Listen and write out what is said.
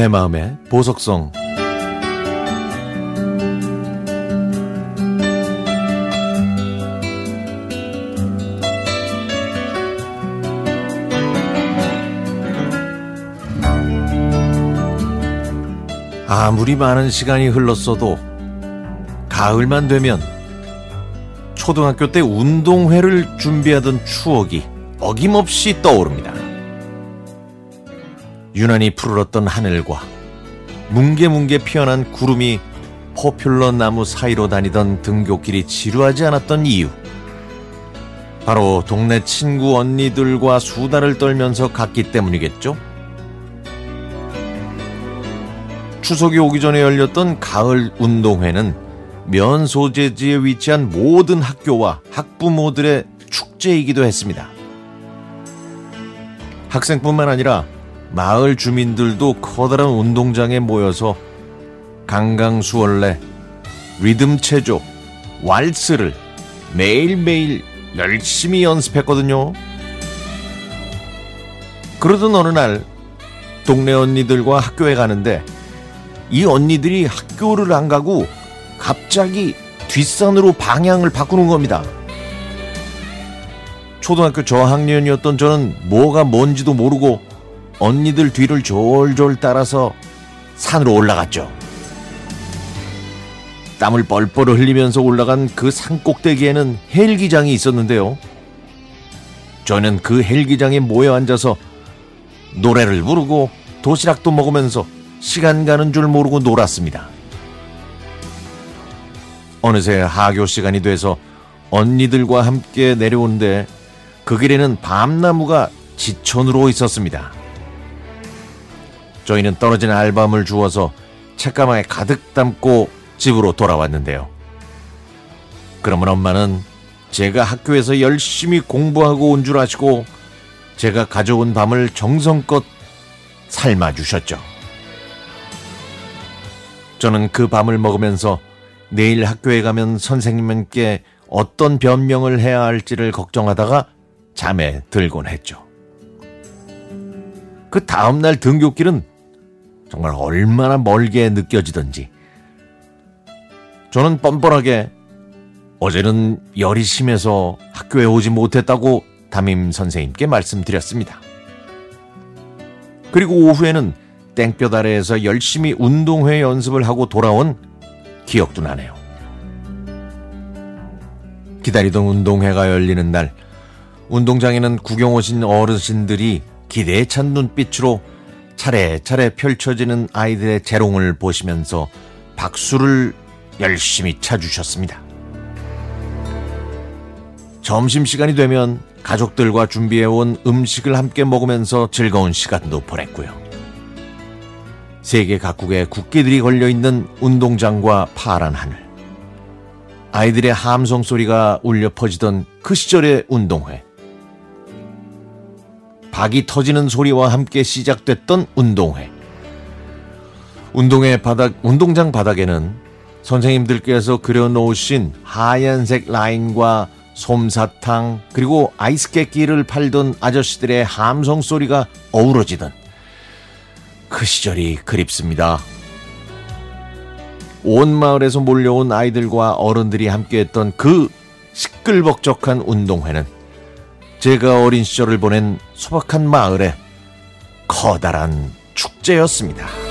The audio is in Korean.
내 마음의 보석성 아무리 많은 시간이 흘렀어도 가을만 되면 초등학교 때 운동회를 준비하던 추억이 어김없이 떠오릅니다. 유난히 푸르렀던 하늘과 뭉게뭉게 피어난 구름이 포퓰러 나무 사이로 다니던 등굣길이 지루하지 않았던 이유. 바로 동네 친구 언니들과 수다를 떨면서 갔기 때문이겠죠? 추석이 오기 전에 열렸던 가을 운동회는 면 소재지에 위치한 모든 학교와 학부모들의 축제이기도 했습니다. 학생뿐만 아니라 마을 주민들도 커다란 운동장에 모여서 강강수월래, 리듬 체조, 왈스를 매일매일 열심히 연습했거든요. 그러던 어느 날 동네 언니들과 학교에 가는데 이 언니들이 학교를 안 가고 갑자기 뒷산으로 방향을 바꾸는 겁니다. 초등학교 저학년이었던 저는 뭐가 뭔지도 모르고 언니들 뒤를 졸졸 따라서 산으로 올라갔죠. 땀을 뻘뻘 흘리면서 올라간 그 산 꼭대기에는 헬기장이 있었는데요. 저는 그 헬기장에 모여 앉아서 노래를 부르고 도시락도 먹으면서 시간 가는 줄 모르고 놀았습니다. 어느새 하교 시간이 돼서 언니들과 함께 내려오는데 그 길에는 밤나무가 지천으로 있었습니다. 저희는 떨어진 알밤을 주워서 책가방에 가득 담고 집으로 돌아왔는데요. 그러면 엄마는 제가 학교에서 열심히 공부하고 온 줄 아시고 제가 가져온 밤을 정성껏 삶아주셨죠. 저는 그 밤을 먹으면서 내일 학교에 가면 선생님께 어떤 변명을 해야 할지를 걱정하다가 잠에 들곤 했죠. 그 다음날 등교길은 정말 얼마나 멀게 느껴지던지 저는 뻔뻔하게 어제는 열이 심해서 학교에 오지 못했다고 담임 선생님께 말씀드렸습니다. 그리고 오후에는 땡볕 아래에서 열심히 운동회 연습을 하고 돌아온 기억도 나네요. 기다리던 운동회가 열리는 날, 운동장에는 구경 오신 어르신들이 기대에 찬 눈빛으로 차례차례 펼쳐지는 아이들의 재롱을 보시면서 박수를 열심히 쳐주셨습니다. 점심시간이 되면 가족들과 준비해온 음식을 함께 먹으면서 즐거운 시간도 보냈고요. 세계 각국의 국기들이 걸려있는 운동장과 파란 하늘. 아이들의 함성 소리가 울려 퍼지던 그 시절의 운동회. 박이 터지는 소리와 함께 시작됐던 운동회. 운동회 바닥, 운동장 바닥에는 선생님들께서 그려놓으신 하얀색 라인과 솜사탕 그리고 아이스케끼를 팔던 아저씨들의 함성 소리가 어우러지던 그 시절이 그립습니다. 온 마을에서 몰려온 아이들과 어른들이 함께했던 그 시끌벅적한 운동회는 제가 어린 시절을 보낸 소박한 마을의 커다란 축제였습니다.